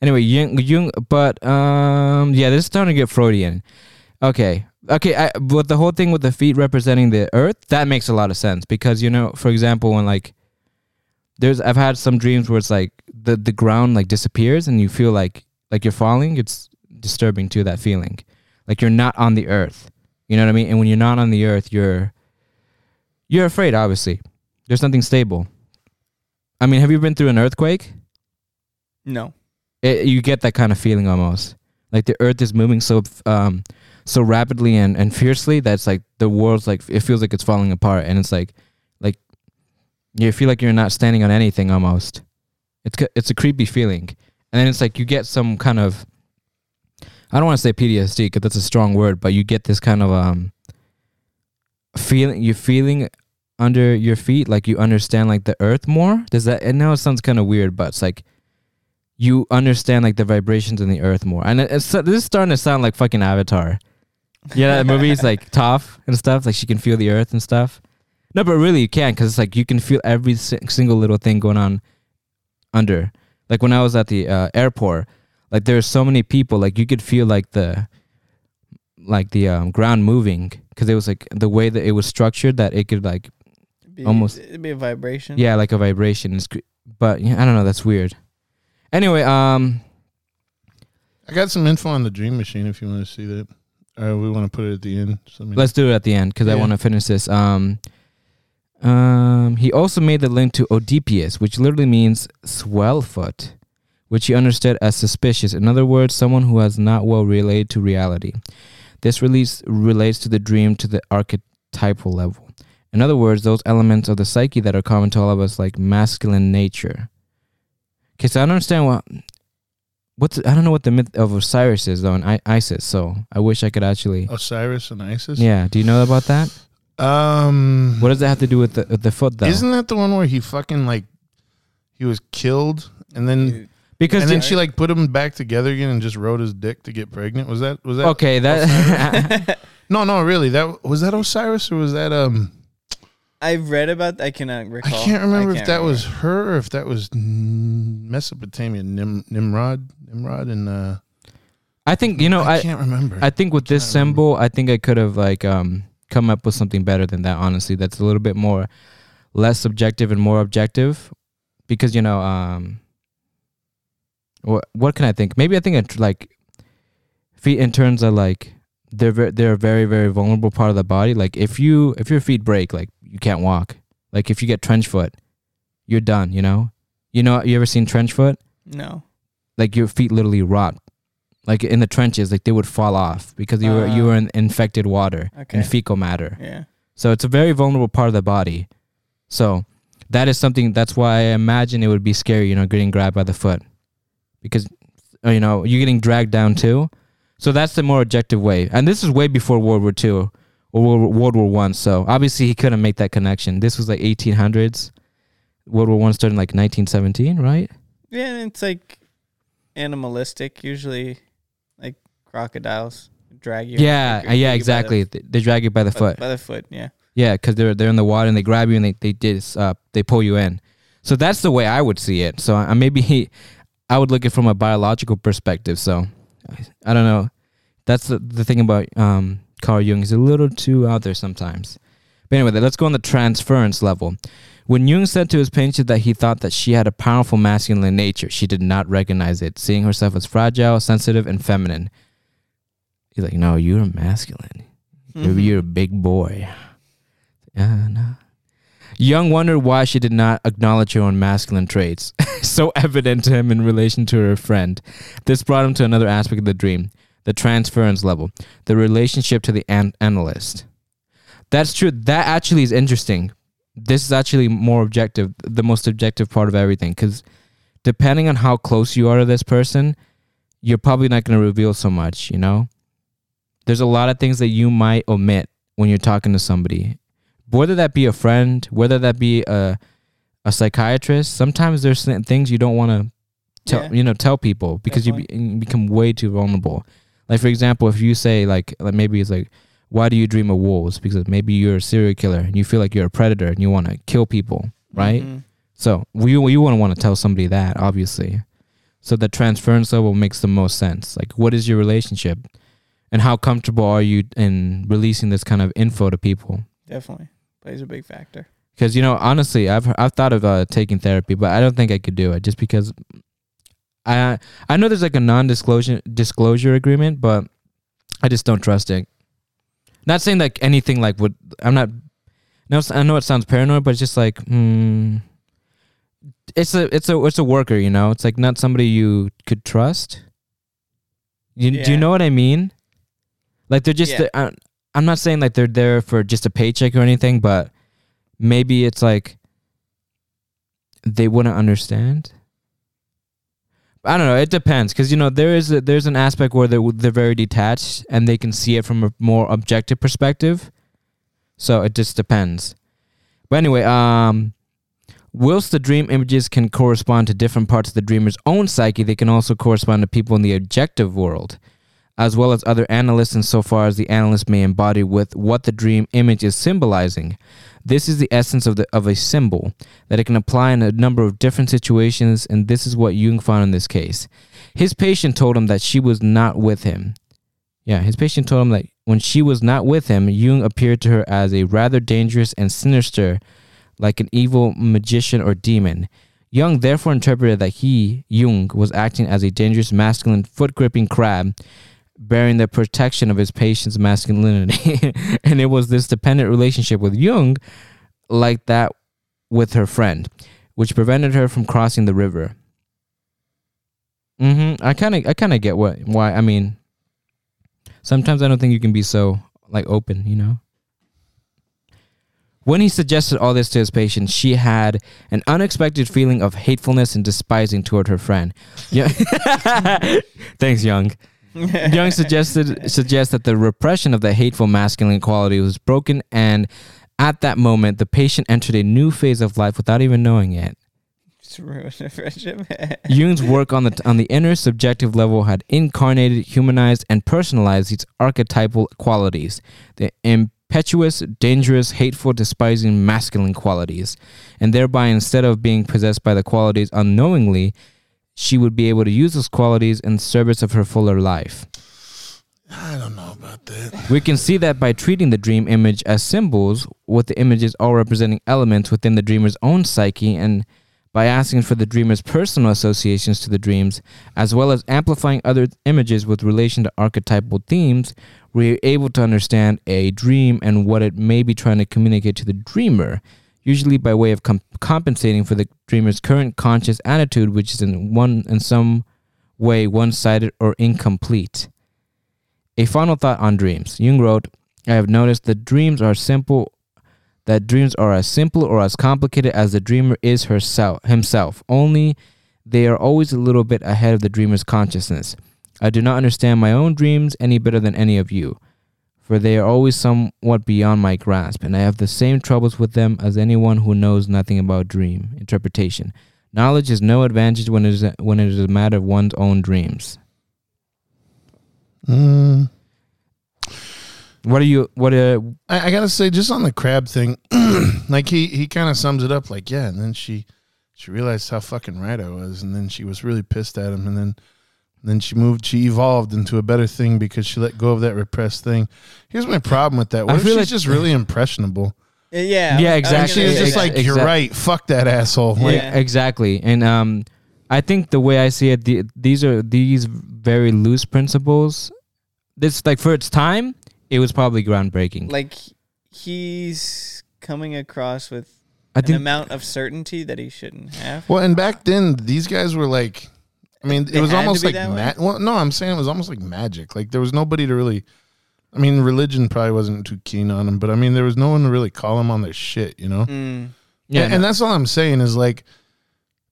Anyway, Jung, Jung but um yeah, this is starting to get Freudian. Okay. Okay, I, but the whole thing with the feet representing the earth, that makes a lot of sense because you know, for example, when like there's I've had some dreams where it's like the the ground like disappears and you feel like like you're falling, it's disturbing to that feeling. Like you're not on the earth. You know what I mean? And when you're not on the earth, you're you're afraid obviously. There's nothing stable. I mean, have you been through an earthquake? No. it, you get that kind of feeling almost like the earth is moving so um so rapidly and, and fiercely that's like the world's like it feels like it's falling apart and it's like you feel like you're not standing on anything almost it's it's a creepy feeling and then it's like you get some kind of I don't want to say PTSD because that's a strong word but you get this kind of um feeling You're feeling under your feet like you understand like the earth more does that I know it sounds kind of weird but it's like you understand like the vibrations in the earth more. And it- it's this is starting to sound like fucking Avatar. Yeah, that movie's like <laughs> Toph and stuff. Like she can feel the earth and stuff. No, but really you can because it's like you can feel every si- single little thing going on under. Like when I was at the uh, airport, like there's so many people. Like you could feel like the like the um, ground moving because it was like the way that it was structured that it could like Be, Almost- It'd be a vibration. Yeah, like a vibration. It's, cre- but yeah, I don't know. That's weird. Anyway, um, I got some info on the Dream Machine if you want to see that. Or we want to put it at the end. So, I mean- let's do it at the end because I want to finish this. Um, um, he also made the link to Oedipus, which literally means swell foot, which he understood as suspicious. In other words, someone who has not well related to reality. This release relates to the dream to the archetypal level. In other words, those elements of the psyche that are common to all of us, like masculine nature. Okay, so I don't understand what. What's I don't know what the myth of Osiris is though in I- Isis. So I wish I could actually. Osiris and Isis. Yeah, do you know about that? Um. What does that have to do with the with the foot though? Isn't that the one where he fucking like he was killed and then because and then she like put him back together again and just rode his dick to get pregnant? Was that was that okay that <laughs> No, no, really. That was that Osiris or was that um I've read about. I cannot recall. I can't remember if can't that was her or if that was Mesopotamia Nim, Nimrod, Nimrod and uh I think you know I, I can't remember. I think with this Can't remember. symbol I think I could have like um come up with something better than that honestly that's a little bit more less subjective and more objective. Because you know um what what can I think? Maybe I think it like feet in terms of like they're ve- they're a very very vulnerable part of the body. Like if you if your feet break like you can't walk. Like if you get trench foot you're done you know? You know you ever seen trench foot? No. like your feet literally rot like in the trenches like they would fall off because you were you were in infected water Okay. and fecal matter Yeah. so it's a very vulnerable part of the body so that is something that's why i imagine it would be scary you know getting grabbed by the foot because uh, you know you're getting dragged down too so that's the more objective way and this is way before world war ii or World War One. So obviously he couldn't make that connection. This was like 1800s. World War One started in like 1917, right? Yeah, and it's like animalistic. Usually, crocodiles drag you. Yeah, yeah, drag you by the- exactly. They they drag you by the by- foot. By the foot. Yeah. Yeah, because they're they're in the water and they grab you and they they dis, uh they pull you in. So that's the way I would see it. So uh, maybe he, I would look at it from a biological perspective. So I don't know. That's the the thing about um Carl Jung. He's a little too out there sometimes. But anyway, let's go on the transference level. When Jung said to his patient that he thought that she had a powerful masculine nature, she did not recognize it, seeing herself as fragile, sensitive, and feminine. He's like, "No, you're masculine. You're, mm-hmm. you're a big boy." Yeah, no. Jung wondered why she did not acknowledge her own masculine traits, <laughs> so evident to him in relation to her friend. This brought him to another aspect of the dream, the transference level, the relationship to the an- analyst. That's true. That actually is interesting. This is actually more objective, the most objective part of everything, because depending on how close you are to this person, you're probably not going to reveal so much, you know? There's a lot of things that you might omit when you're talking to somebody whether that be a friend, whether that be a a psychiatrist, sometimes there's things you don't want to tell Yeah. you know tell people because you, be, you become way too vulnerable. Like for example, if you say like like maybe it's like why do you dream of wolves? Because maybe you're a serial killer and you feel like you're a predator and you want to kill people, right? Mhm. So you you wouldn't want to tell somebody that, obviously. So the transference level makes the most sense. Like, what is your relationship, and how comfortable are you in releasing this kind of info to people? Definitely plays a big factor. Because you know, honestly, I've I've thought of uh, taking therapy, but I don't think I could do it just because I I know there's like a non-disclosure disclosure agreement, but I just don't trust it. Not saying like anything like would I'm not. No, I know it sounds paranoid, but it's just like hmm. It's a it's a it's a worker, you know. It's like not somebody you could trust. You do you know what I mean? Like they're just Yeah. uh, I'm not saying like they're there for just a paycheck or anything, but maybe it's like they wouldn't understand. I don't know. It depends because you know there is a, there's an aspect where they're they're very detached and they can see it from a more objective perspective. So it just depends. But anyway, um, whilst the dream images can correspond to different parts of the dreamer's own psyche, they can also correspond to people in the objective world as well as other analysts insofar as the analyst may embody with what the dream image is symbolizing. This is the essence of the of a symbol that it can apply in a number of different situations, and this is what Jung found in this case. His patient told him that she was not with him. Yeah, his patient told him that when she was not with him, Jung appeared to her as a rather dangerous and sinister like an evil magician or demon. Jung therefore interpreted that he, Jung, was acting as a dangerous masculine foot gripping crab, bearing the protection of his patient's masculinity. <laughs> and it was this dependent relationship with Jung, like that with her friend, which prevented her from crossing the river. hmm I kind of, I kind of get what, why. I mean, sometimes I don't think you can be so like open, you know. When he suggested all this to his patient, she had an unexpected feeling of hatefulness and despising toward her friend. Yeah. <laughs> Thanks, Jung. <laughs> Jung suggested suggests that the repression of the hateful masculine quality was broken, and at that moment, the patient entered a new phase of life without even knowing it. Just the friendship. Jung's work on the on the inner subjective level had incarnated, humanized, and personalized these archetypal qualities, the impetuous, dangerous, hateful, despising masculine qualities, and thereby, instead of being possessed by the qualities unknowingly, she would be able to use those qualities in service of her fuller life. I don't know about that. We can see that by treating the dream image as symbols, with the images all representing elements within the dreamer's own psyche, and by asking for the dreamer's personal associations to the dreams, as well as amplifying other images with relation to archetypal themes, we're able to understand a dream and what it may be trying to communicate to the dreamer, usually by way of com- compensating for the dreamer's current conscious attitude, which is in one in some way one-sided or incomplete. A final thought on dreams. Jung wrote, I have noticed that dreams are simple that dreams are as simple or as complicated as the dreamer is herself himself. Only they are always a little bit ahead of the dreamer's consciousness. I do not understand my own dreams any better than any of you, for they are always somewhat beyond my grasp, and I have the same troubles with them as anyone who knows nothing about dream interpretation. Knowledge is no advantage when it is a, when it is a matter of one's own dreams. Mm. What are you? What? Uh, I, I gotta say, just on the crab thing, <clears throat> like he he kind of sums it up. Like, yeah, and then she she realized how fucking right I was, and then she was really pissed at him, and then then she moved. She evolved into a better thing because she let go of that repressed thing. Here's my problem with that. What I if feel she's like- just really impressionable? yeah. Yeah, exactly. She gonna was say just that. like, "You're Exact- right. Fuck that asshole." Like, Yeah. exactly, and um, I think the way I see it, the, these are these very loose principles. This like for its time, it was probably groundbreaking. like he's coming across with I an think amount of certainty that he shouldn't have. Well, and back then, these guys were like, I mean, They it was almost like, ma- well, no, I'm saying it was almost like magic. Like there was nobody to really, I mean, religion probably wasn't too keen on him, but I mean, there was no one to really call him on their shit, you know? Mm. yeah, and, and that's all I'm saying is like,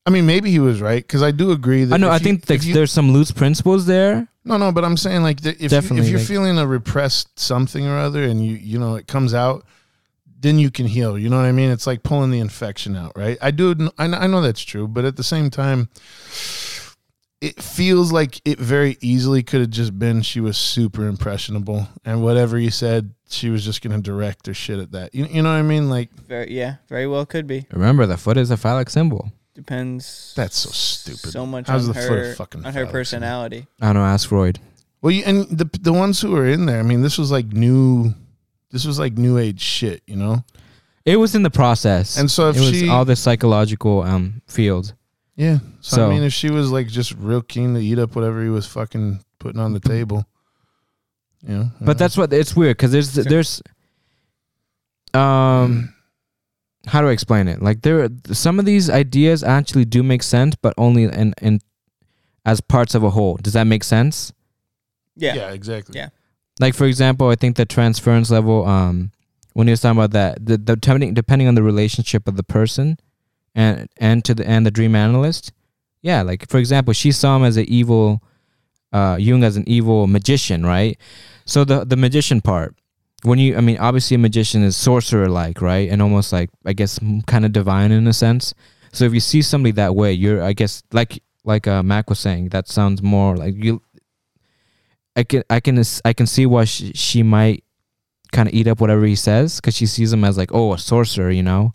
I mean, maybe he was right because I do agree that. I know. I you- think like you- there's some loose principles there. no, no, but I'm saying like if you, if you're like- feeling a repressed something or other, and you you know it comes out, then you can heal. You know what I mean? It's like pulling the infection out, right? I do. I I know that's true, but at the same time, it feels like it very easily could have just been she was super impressionable, and whatever he said, she was just gonna direct her shit at that. You, you know what I mean? Like Very yeah, very well could be. Remember, the foot is a phallic symbol. Depends. That's so stupid. So much How's on the foot a her fucking on her phallic symbol? personality. I don't know. Ask Freud. Well, you, and the the ones who were in there, I mean, this was like new. This was like new age shit, you know. It was in the process, And so if it was she- all the psychological um fields. Yeah. So, So- I mean, if she was like just real keen to eat up whatever he was fucking putting on the table, you know. But that's what it's weird because there's there's um how do I explain it? Like there some of these ideas actually do make sense, but only in in as parts of a whole. Does that make sense? Yeah. yeah, exactly. Yeah. Like for example, I think the transference level um when he was talking about that the, the depending depending on the relationship of the person and and to the and the dream analyst. Yeah, like for example, she saw him as an evil uh Jung as an evil magician, right? So the the magician part, when you, I mean, obviously a magician is sorcerer like, right, and almost like I guess kind of divine in a sense. So if you see somebody that way, you're, I guess, like like uh, Mac was saying, that sounds more like you. I can I can I can see why she, she might kind of eat up whatever he says because she sees him as like oh a sorcerer, you know,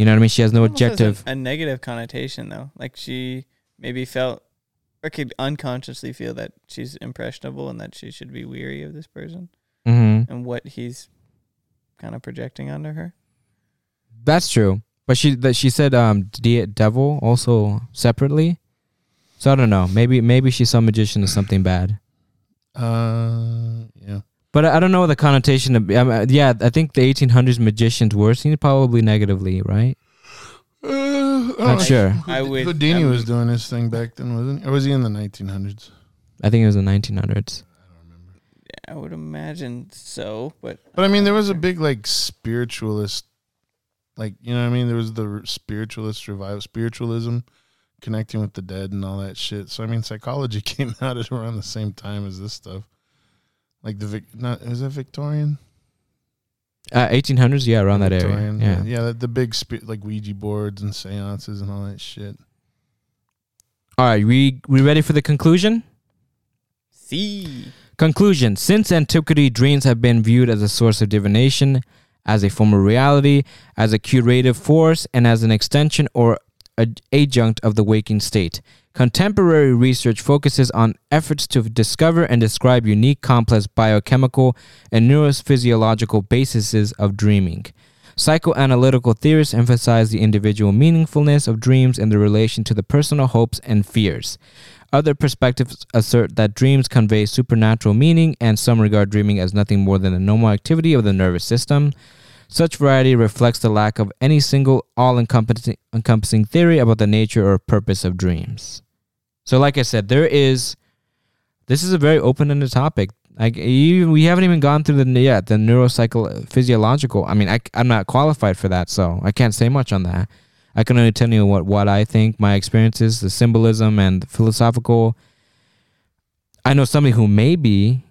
you know what I mean. She has no Almost has objective. A, a negative connotation though. Like she maybe felt or could unconsciously feel that she's impressionable and that she should be weary of this person hmm and what he's kind of projecting onto her. That's true. But she that she said um de- devil also separately. So I don't know. Maybe maybe she saw magician as something bad. Uh, yeah. But I I don't know the connotation of. Um, uh, yeah, I think the 1800s magicians were seen probably negatively, right? Uh, Not sure. I would- Houdini I was doing his thing back then, wasn't he? Or was he in the 1900s? I think it was the 1900s. I don't remember. Yeah, I would imagine so, but But I mean, there was a big like spiritualist, like you know, what I mean, there was the spiritualist revival, spiritualism, connecting with the dead and all that shit. So I mean, psychology <laughs> came out at around the same time as this stuff. Like the Vic, not is that Victorian? Uh, 1800s, yeah, around that area. Victorian, Yeah. yeah, the, the big spi- like Ouija boards and seances and all that shit. All right, we we ready for the conclusion? see. Conclusion Since antiquity, dreams have been viewed as a source of divination, as a form of reality, as a curative force, and as an extension or adjunct of the waking state. Contemporary research focuses on efforts to discover and describe unique, complex biochemical and neurophysiological bases of dreaming. Psychoanalytical theorists emphasize the individual meaningfulness of dreams and their relation to the personal hopes and fears. Other perspectives assert that dreams convey supernatural meaning, and some regard dreaming as nothing more than a normal activity of the nervous system. Such variety reflects the lack of any single all encompassing theory about the nature or purpose of dreams. So, like I said, there is. This is a very open-ended topic. Like you, we haven't even gone through the yet the neuropsychophysiological. I mean, I, I'm not qualified for that, so I can't say much on that. I can only tell you what what I think, my experiences, the symbolism, and the philosophical. I know somebody who may be,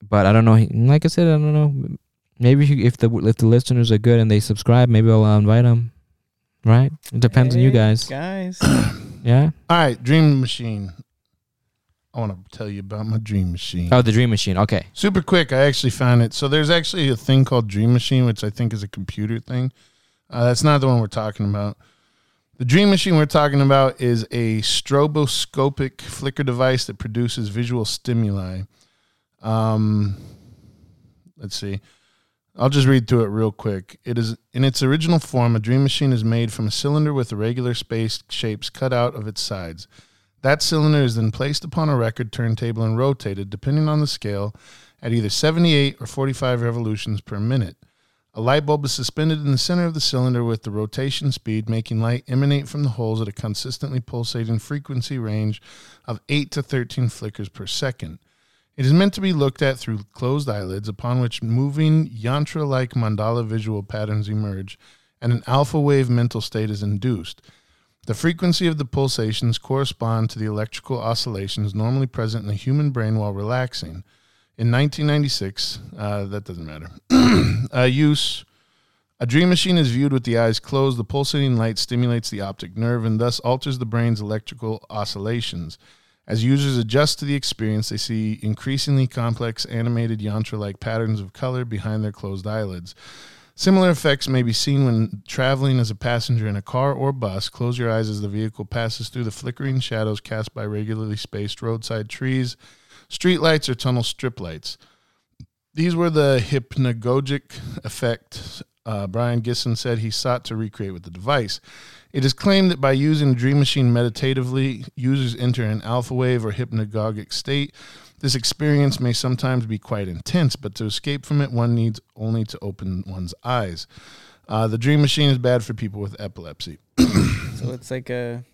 but I don't know. Like I said, I don't know. Maybe if the if the listeners are good and they subscribe, maybe I'll uh, invite them. Right? It depends on you guys. Guys. <coughs> Yeah. All right, Dream Machine. I want to tell you about my Dream Machine. Oh, the Dream Machine. Okay. Super quick, I actually found it. So there's actually a thing called Dream Machine, which I think is a computer thing. Uh, that's not the one we're talking about. The Dream Machine we're talking about is a stroboscopic flicker device that produces visual stimuli. Um, let's see. I'll just read through it real quick. It is in its original form, a dream machine is made from a cylinder with irregular spaced shapes cut out of its sides. That cylinder is then placed upon a record turntable and rotated, depending on the scale, at either 78 or 45 revolutions per minute. A light bulb is suspended in the center of the cylinder with the rotation speed, making light emanate from the holes at a consistently pulsating frequency range of 8 to 13 flickers per second. It is meant to be looked at through closed eyelids, upon which moving yantra like mandala visual patterns emerge, and an alpha wave mental state is induced. The frequency of the pulsations correspond to the electrical oscillations normally present in the human brain while relaxing. In 1996, uh, that doesn't matter. <clears throat> uh, use a dream machine is viewed with the eyes closed. The pulsating light stimulates the optic nerve and thus alters the brain's electrical oscillations. As users adjust to the experience, they see increasingly complex animated yantra like patterns of color behind their closed eyelids. Similar effects may be seen when traveling as a passenger in a car or bus. Close your eyes as the vehicle passes through the flickering shadows cast by regularly spaced roadside trees, streetlights, or tunnel strip lights. These were the hypnagogic effect uh, Brion Gysin said he sought to recreate with the device. It is claimed that by using a dream machine meditatively, users enter an alpha wave or hypnagogic state. This experience may sometimes be quite intense, but to escape from it, one needs only to open one's eyes. Uh, the dream machine is bad for people with epilepsy. so it's like a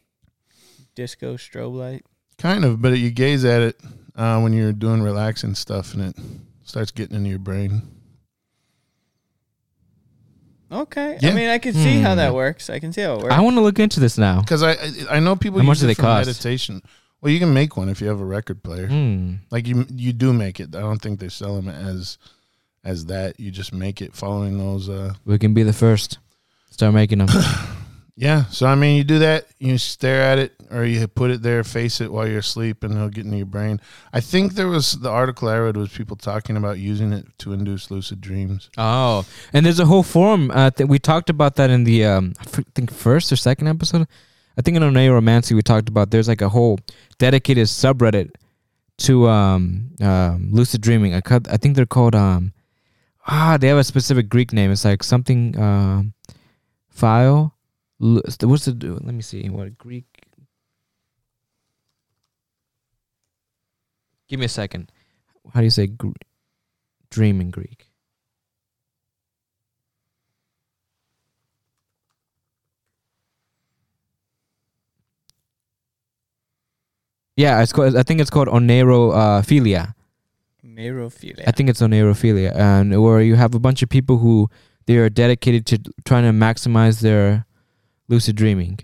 disco strobe light. Kind of, but you gaze at it uh, when you're doing relaxing stuff and it starts getting into your brain. Okay. Yeah. I mean, I can see how Hmm. that works. I can see how it works. I want to look into this now. Because I, I I know people How much use do it they for cost? meditation. Well, you can make one if you have a record player. Hmm. Like you you do make it. I don't think they sell them as as that. You just make it following those. Uh, We can be the first. Start making them. <clears throat> yeah. So I mean, you do that. You stare at it, or you put it there, face it while you're asleep, and it'll get into your brain. I think there was the article I read was people talking about using it to induce lucid dreams. Oh, and there's a whole forum. Uh, th- we talked about that in the um, I think first or second episode. I think in Oneiromancy we talked about there's like a whole dedicated subreddit to um, um lucid dreaming. I, cut, I think they're called um ah they have a specific Greek name. It's like something um file What's the let me see what Greek Give me a second. How do you say gr- dream in Greek? Yeah, it's called. I think it's called onerophilia. Merophilia. I think it's onerophilia, and where you have a bunch of people who they are dedicated to trying to maximize their lucid dreaming.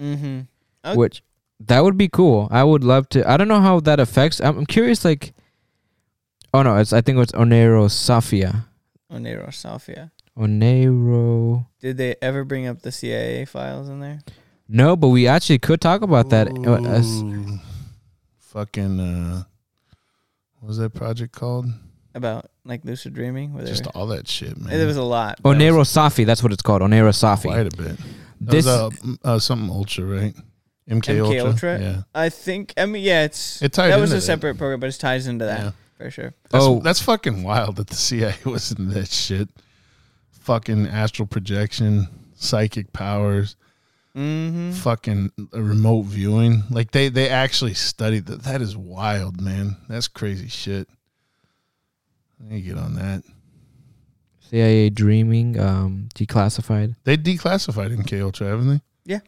Mm-hmm. Okay. Which that would be cool. I would love to. I don't know how that affects. I'm, I'm curious. Like, oh no, it's I think it's onerosophia. Safia. Onero. Safia. Onero. Did they ever bring up the CIA files in there? No, but we actually could talk about that. uh, Ooh. fucking uh what was that project called? About like lucid dreaming? Where they Just all that shit, man. there was a lot. but that was- Onerosophy. That's what it's called. Onerosophy. quite a bit. That This was uh, uh, something ultra, right? MK, MK Ultra. Ultra? Yeah. I think. I mean, yeah, it's It tied that was a that. separate program, but it ties into that Yeah. for sure. That's, Oh. that's fucking wild that the CIA <laughs> was in that shit. Fucking astral projection, psychic powers, Mm-hmm. fucking remote viewing. Like they they actually studied that. That is wild, man. That's crazy shit. I need to get on that. CIA dreaming. Um, declassified. They declassified MK Ultra, haven't they? Yeah.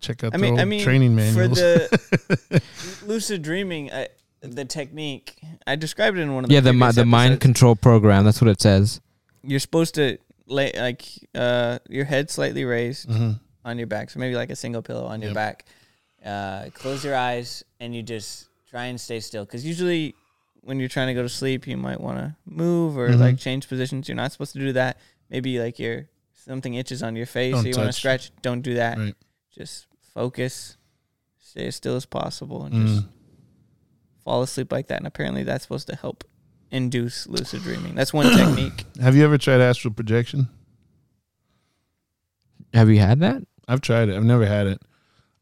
Check out I the mean, old I mean, training for the <laughs> lucid dreaming, I, the technique I described it in one of the Yeah, the mi- the mind control program. That's what it says. You're supposed to lay like uh your head slightly raised Mhm. on your back, so maybe like a single pillow on your back. Uh, close your eyes and you just try and stay still, because usually when you're trying to go to sleep, you might want to move or Mhm. like change positions. You're not supposed to do that. Maybe like your something itches on your face, Don't so you want to scratch. Don't do that. Right. Just focus, stay as still as possible, and Mm. just fall asleep like that. And apparently, that's supposed to help induce lucid dreaming. That's one <coughs> technique. Have you ever tried astral projection? Have you had that? I've tried it. I've never had it.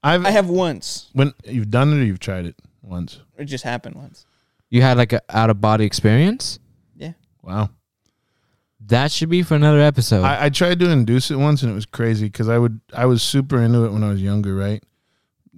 I've I have once. when you've done it or you've tried it once. It just happened once. You had like an out of body experience. Yeah. Wow. That should be for another episode. I, I tried to induce it once and it was crazy because I would I was super into it when I was younger, right?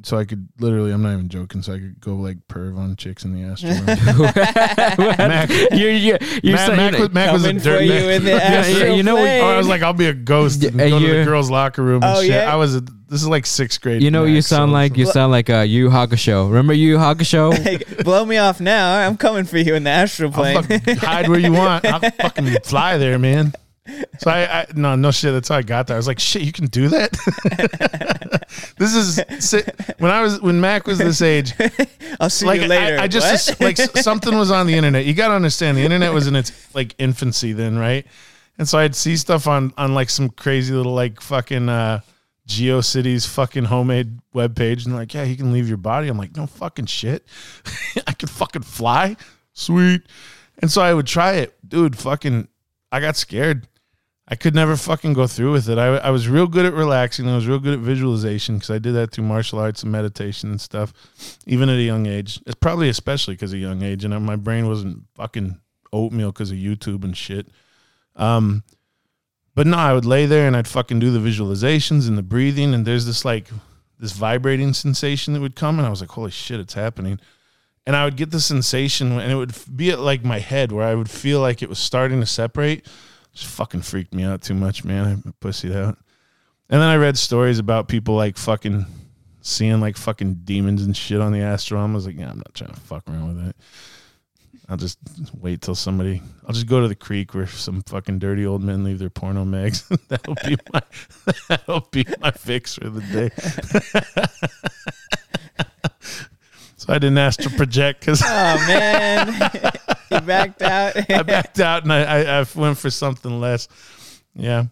So I could literally, I'm not even joking. So I could go like perv on chicks in the astral <laughs> <laughs> room. Mac, you're, you're, you're Mac, Mac was, Mac was a dirt you in the <laughs> Yeah, astral you know what- plane. I was like, I'll be a ghost and Yeah, go to the girls' locker room and Oh, shit. yeah? I was. A, this is like sixth grade. you know, you sound so- like you sound like uh, a Yu Hakusho. Remember Yu Hakusho? Like, blow me off now. I'm coming for you in the astral I'll plane. hide where you want. I'll fucking fly there, man. So I, I no no shit. That's how I got there. I was like, shit, you can do that. <laughs> this is when I was when Mac was this age. <laughs> I'll see like you later. I, I just like something was on the internet. You got to understand the internet was in its like infancy then, right? And so I'd see stuff on on like some crazy little like fucking uh GeoCities fucking homemade webpage and like, yeah, you can leave your body. I'm like, no fucking shit. <laughs> I can fucking fly. Sweet. And so I would try it. Dude, fucking I got scared. I could never fucking go through with it. I, I was real good at relaxing. I was real good at visualization because I did that through martial arts and meditation and stuff, even at a young age. It's probably especially because of young age, and my brain wasn't fucking oatmeal because of YouTube and shit. Um, but no, I would lay there and I'd fucking do the visualizations and the breathing, and there's this like this vibrating sensation that would come, and I was like, holy shit, it's happening. And I would get the sensation, and it would be at like my head where I would feel like it was starting to separate just fucking freaked me out too much, man. I pussied out. And then I read stories about people like fucking seeing like fucking demons and shit on the astral. I was like, yeah, I'm not trying to fuck around with that. I'll just wait till somebody. I'll just go to the creek where some fucking dirty old men leave their porno mags. <laughs> that'll be my. <laughs> That'll be my fix for the day. <laughs> so I didn't ask to project because <laughs> oh man, <laughs> he backed out. I backed out and I, I, I went for something less. Yeah.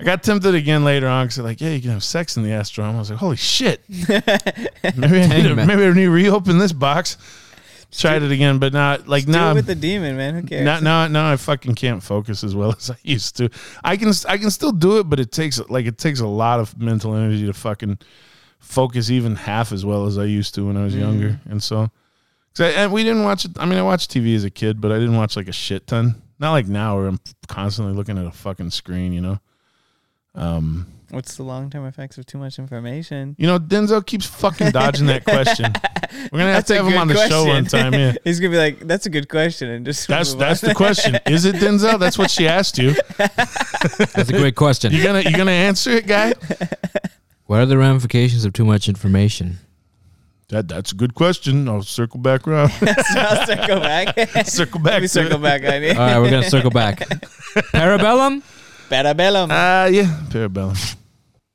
I got tempted again later on because like, yeah, you can have sex in the Astrodome. I was like, holy shit. <laughs> maybe, I need to, maybe I need to reopen this box. Tried it again, but not like Do now. it with the demon, man. Who cares? Now, now, now I fucking can't focus as well as I used to. I can, I can still do it, but it takes like it takes a lot of mental energy to fucking focus even half as well as I used to when I was younger. And so, cause I, and we didn't watch it. I mean, I watched TV as a kid, but I didn't watch like a shit ton. Not like now where I'm constantly looking at a fucking screen, you know. Um, What's the long term effects of too much information? You know, Denzel keeps fucking dodging that question. <laughs> We're gonna have That's to have him on the show one time. Yeah, <laughs> He's gonna be like, "That's a good question," and just that's that's on. the question. Is it Denzel? That's what she asked you. That's a great question. You gonna you gonna answer it, guy? <laughs> What are the ramifications of too much information? That that's a good question. I'll circle back around. <laughs> I'll circle back. <laughs> circle back. Let me circle it. back. I mean. All right, we're gonna circle back. <laughs> Parabellum. Parabellum. Ah, yeah, parabellum.